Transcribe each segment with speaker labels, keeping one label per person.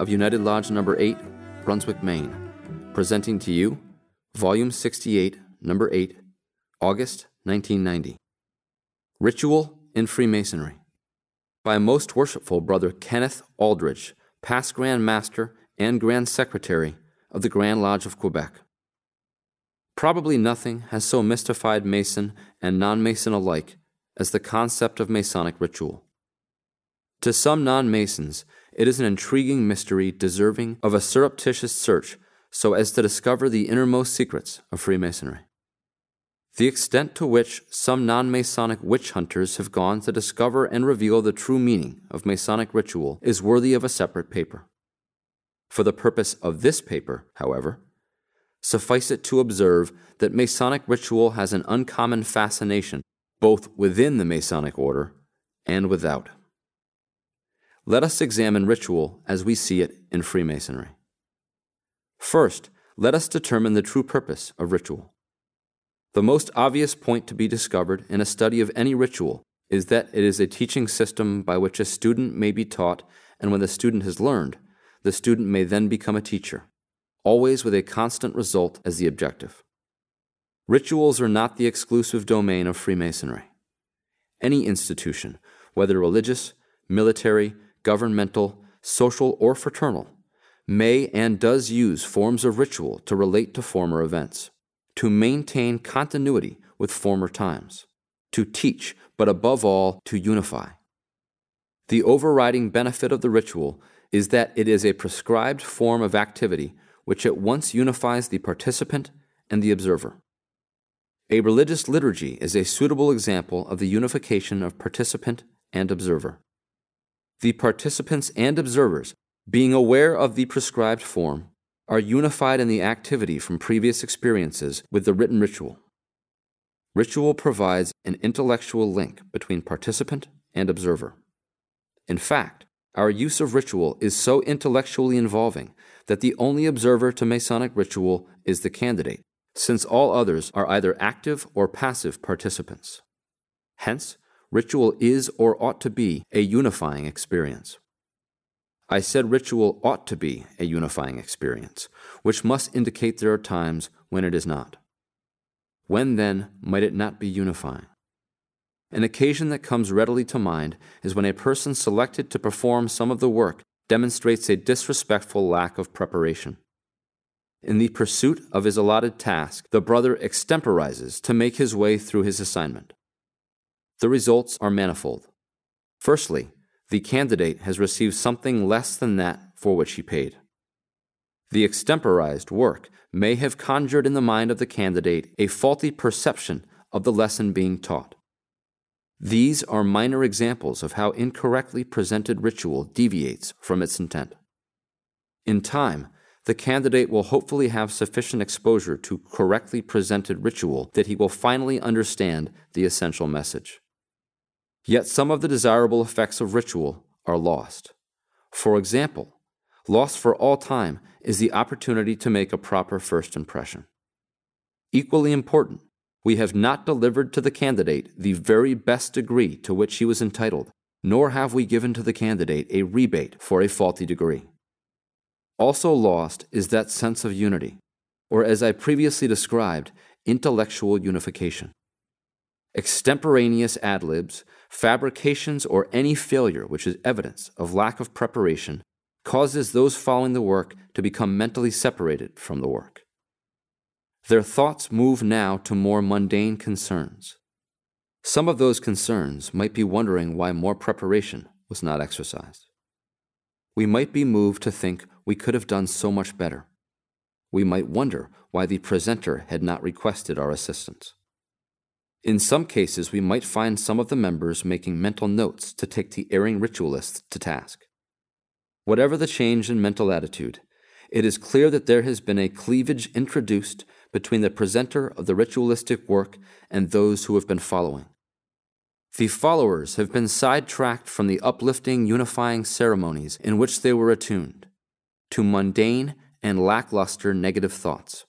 Speaker 1: of United Lodge Number 8, Brunswick, Maine, presenting to you Volume 68, Number 8, August 1990. Ritual in Freemasonry by Most Worshipful Brother Kenneth Aldridge, past Grand Master and Grand Secretary of the Grand Lodge of Quebec. Probably nothing has so mystified Mason and non Mason alike as the concept of Masonic ritual. To some non Masons, it is an intriguing mystery deserving of a surreptitious search so as to discover the innermost secrets of Freemasonry. The extent to which some non Masonic witch hunters have gone to discover and reveal the true meaning of Masonic ritual is worthy of a separate paper. For the purpose of this paper, however, suffice it to observe that Masonic ritual has an uncommon fascination both within the Masonic order and without. Let us examine ritual as we see it in Freemasonry. First, let us determine the true purpose of ritual. The most obvious point to be discovered in a study of any ritual is that it is a teaching system by which a student may be taught, and when the student has learned, the student may then become a teacher, always with a constant result as the objective. Rituals are not the exclusive domain of Freemasonry. Any institution, whether religious, military, governmental, social, or fraternal, may and does use forms of ritual to relate to former events, to maintain continuity with former times, to teach, but above all, to unify. The overriding benefit of the ritual is that it is a prescribed form of activity which at once unifies the participant and the observer. A religious liturgy is a suitable example of the unification of participant and observer the participants and observers, being aware of the prescribed form, are unified in the activity from previous experiences with the written ritual. Ritual provides an intellectual link between participant and observer. In fact, our use of ritual is so intellectually involving that the only observer to Masonic ritual is the candidate, since all others are either active or passive participants. Hence, ritual is or ought to be a unifying experience. I said ritual ought to be a unifying experience, which must indicate there are times when it is not. When then might it not be unifying? An occasion that comes readily to mind is when a person selected to perform some of the work demonstrates a disrespectful lack of preparation. In the pursuit of his allotted task, the brother extemporizes to make his way through his assignment. The results are manifold. Firstly, the candidate has received something less than that for which he paid. The extemporized work may have conjured in the mind of the candidate a faulty perception of the lesson being taught. These are minor examples of how incorrectly presented ritual deviates from its intent. In time, the candidate will hopefully have sufficient exposure to correctly presented ritual that he will finally understand the essential message. Yet some of the desirable effects of ritual are lost. For example, lost for all time is the opportunity to make a proper first impression. Equally important, we have not delivered to the candidate the very best degree to which he was entitled, nor have we given to the candidate a rebate for a faulty degree. Also lost is that sense of unity, or as I previously described, intellectual unification. Extemporaneous ad libs fabrications, or any failure which is evidence of lack of preparation causes those following the work to become mentally separated from the work. Their thoughts move now to more mundane concerns. Some of those concerns might be wondering why more preparation was not exercised. We might be moved to think we could have done so much better. We might wonder why the presenter had not requested our assistance. In some cases, we might find some of the members making mental notes to take the erring ritualists to task. Whatever the change in mental attitude, it is clear that there has been a cleavage introduced between the presenter of the ritualistic work and those who have been following. The followers have been sidetracked from the uplifting, unifying ceremonies in which they were attuned to mundane and lackluster negative thoughts.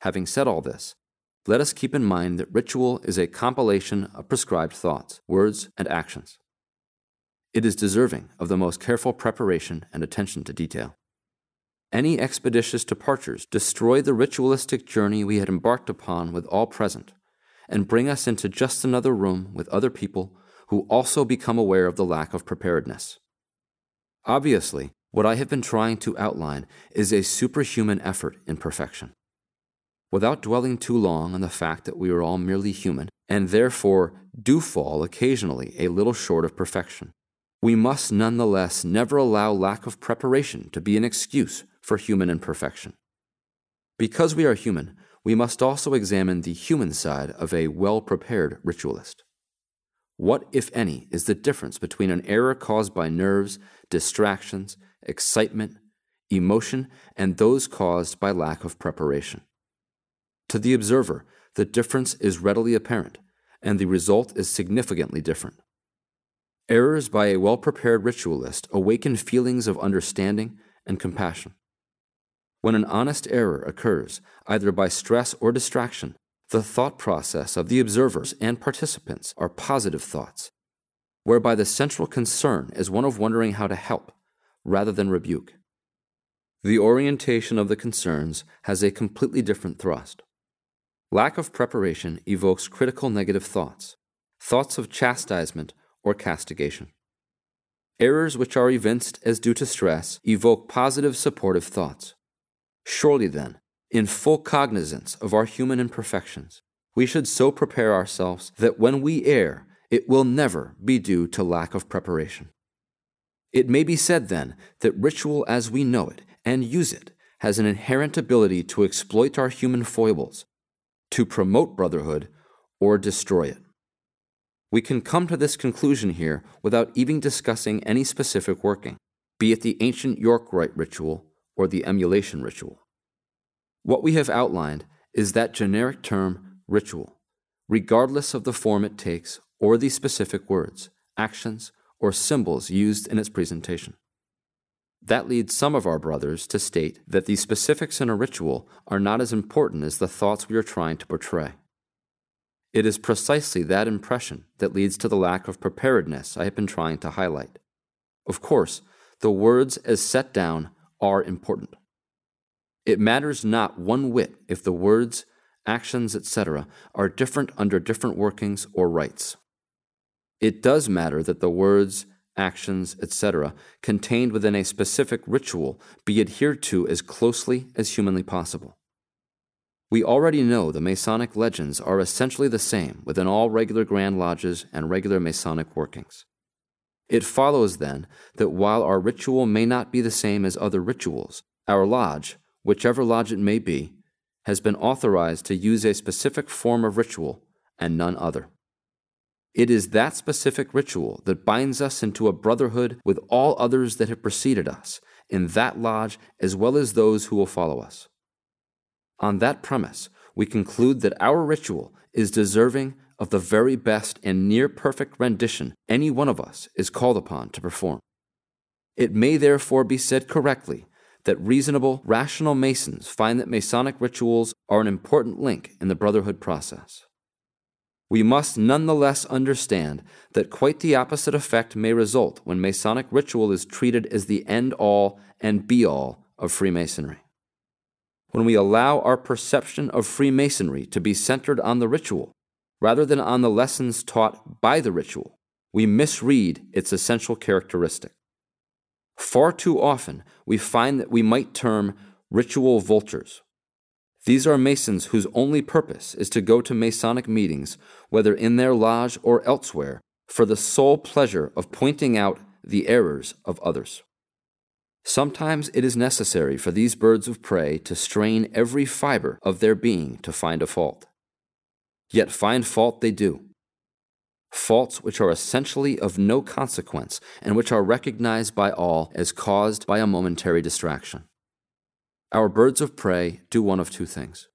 Speaker 1: Having said all this, let us keep in mind that ritual is a compilation of prescribed thoughts, words, and actions. It is deserving of the most careful preparation and attention to detail. Any expeditious departures destroy the ritualistic journey we had embarked upon with all present, and bring us into just another room with other people who also become aware of the lack of preparedness. Obviously, what I have been trying to outline is a superhuman effort in perfection. Without dwelling too long on the fact that we are all merely human, and therefore do fall occasionally a little short of perfection, we must nonetheless never allow lack of preparation to be an excuse for human imperfection. Because we are human, we must also examine the human side of a well prepared ritualist. What, if any, is the difference between an error caused by nerves, distractions, excitement, emotion, and those caused by lack of preparation? To the observer, the difference is readily apparent, and the result is significantly different. Errors by a well prepared ritualist awaken feelings of understanding and compassion. When an honest error occurs, either by stress or distraction, the thought process of the observers and participants are positive thoughts, whereby the central concern is one of wondering how to help, rather than rebuke. The orientation of the concerns has a completely different thrust. Lack of preparation evokes critical negative thoughts, thoughts of chastisement or castigation. Errors which are evinced as due to stress evoke positive supportive thoughts. Surely then, in full cognizance of our human imperfections, we should so prepare ourselves that when we err, it will never be due to lack of preparation. It may be said then that ritual as we know it and use it has an inherent ability to exploit our human foibles, to promote brotherhood, or destroy it. We can come to this conclusion here without even discussing any specific working, be it the ancient York Rite ritual or the emulation ritual. What we have outlined is that generic term ritual, regardless of the form it takes or the specific words, actions, or symbols used in its presentation. That leads some of our brothers to state that the specifics in a ritual are not as important as the thoughts we are trying to portray. It is precisely that impression that leads to the lack of preparedness I have been trying to highlight. Of course, the words as set down are important. It matters not one whit if the words, actions, etc., are different under different workings or rites. It does matter that the words, actions, etc., contained within a specific ritual be adhered to as closely as humanly possible. We already know the Masonic legends are essentially the same within all regular Grand Lodges and regular Masonic workings. It follows then that while our ritual may not be the same as other rituals, our lodge, whichever lodge it may be, has been authorized to use a specific form of ritual and none other. It is that specific ritual that binds us into a brotherhood with all others that have preceded us in that lodge as well as those who will follow us. On that premise, we conclude that our ritual is deserving of the very best and near perfect rendition any one of us is called upon to perform. It may therefore be said correctly that reasonable, rational Masons find that Masonic rituals are an important link in the brotherhood process. We must nonetheless understand that quite the opposite effect may result when Masonic ritual is treated as the end all and be all of Freemasonry when we allow our perception of Freemasonry to be centered on the ritual rather than on the lessons taught by the ritual, we misread its essential characteristic. Far too often, we find that we might term ritual vultures. These are Masons whose only purpose is to go to Masonic meetings, whether in their lodge or elsewhere, for the sole pleasure of pointing out the errors of others. Sometimes it is necessary for these birds of prey to strain every fiber of their being to find a fault. Yet find fault they do. faults which are essentially of no consequence and which are recognized by all as caused by a momentary distraction. Our birds of prey do one of two things.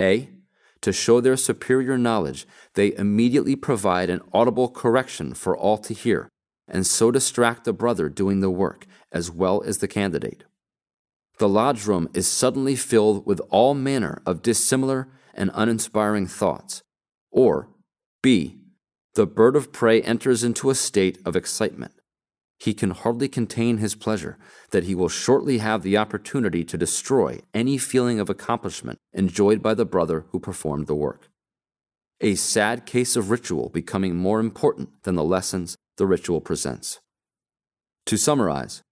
Speaker 1: A. To show their superior knowledge, they immediately provide an audible correction for all to hear, and so distract the brother doing the work as well as the candidate. The lodge room is suddenly filled with all manner of dissimilar and uninspiring thoughts. Or, B the bird of prey enters into a state of excitement. He can hardly contain his pleasure that he will shortly have the opportunity to destroy any feeling of accomplishment enjoyed by the brother who performed the work. A sad case of ritual becoming more important than the lessons the ritual presents. To summarize,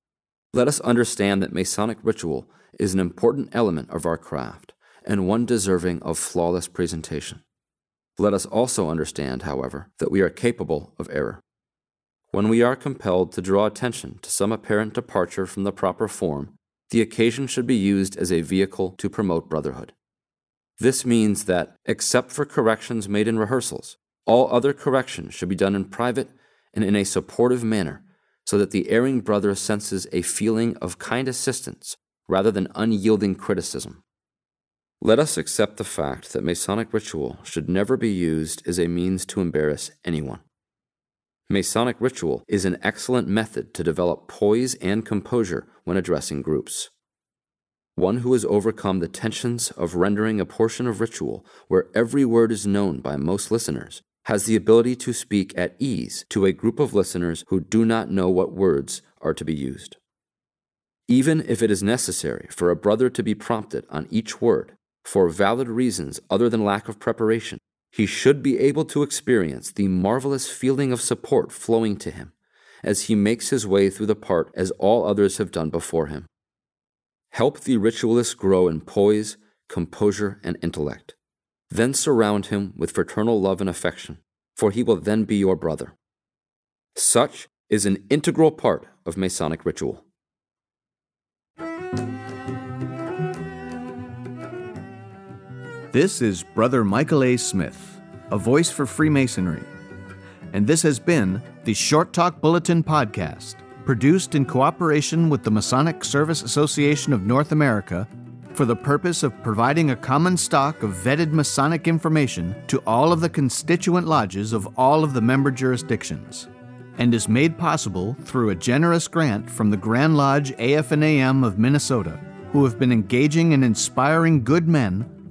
Speaker 1: let us understand that Masonic ritual is an important element of our craft and one deserving of flawless presentation. Let us also understand, however, that we are capable of error. When we are compelled to draw attention to some apparent departure from the proper form, the occasion should be used as a vehicle to promote brotherhood. This means that, except for corrections made in rehearsals, all other corrections should be done in private and in a supportive manner so that the erring brother senses a feeling of kind assistance rather than unyielding criticism. Let us accept the fact that Masonic ritual should never be used as a means to embarrass anyone. Masonic ritual is an excellent method to develop poise and composure when addressing groups. One who has overcome the tensions of rendering a portion of ritual where every word is known by most listeners has the ability to speak at ease to a group of listeners who do not know what words are to be used. Even if it is necessary for a brother to be prompted on each word, for valid reasons other than lack of preparation, he should be able to experience the marvelous feeling of support flowing to him as he makes his way through the part as all others have done before him. Help the ritualist grow in poise, composure, and intellect. Then surround him with fraternal love and affection, for he will then be your brother. Such is an integral part of Masonic ritual.
Speaker 2: This is Brother Michael A. Smith, a voice for Freemasonry. And this has been the Short Talk Bulletin Podcast, produced in cooperation with the Masonic Service Association of North America for the purpose of providing a common stock of vetted Masonic information to all of the constituent lodges of all of the member jurisdictions, and is made possible through a generous grant from the Grand Lodge AF&AM of Minnesota, who have been engaging and inspiring good men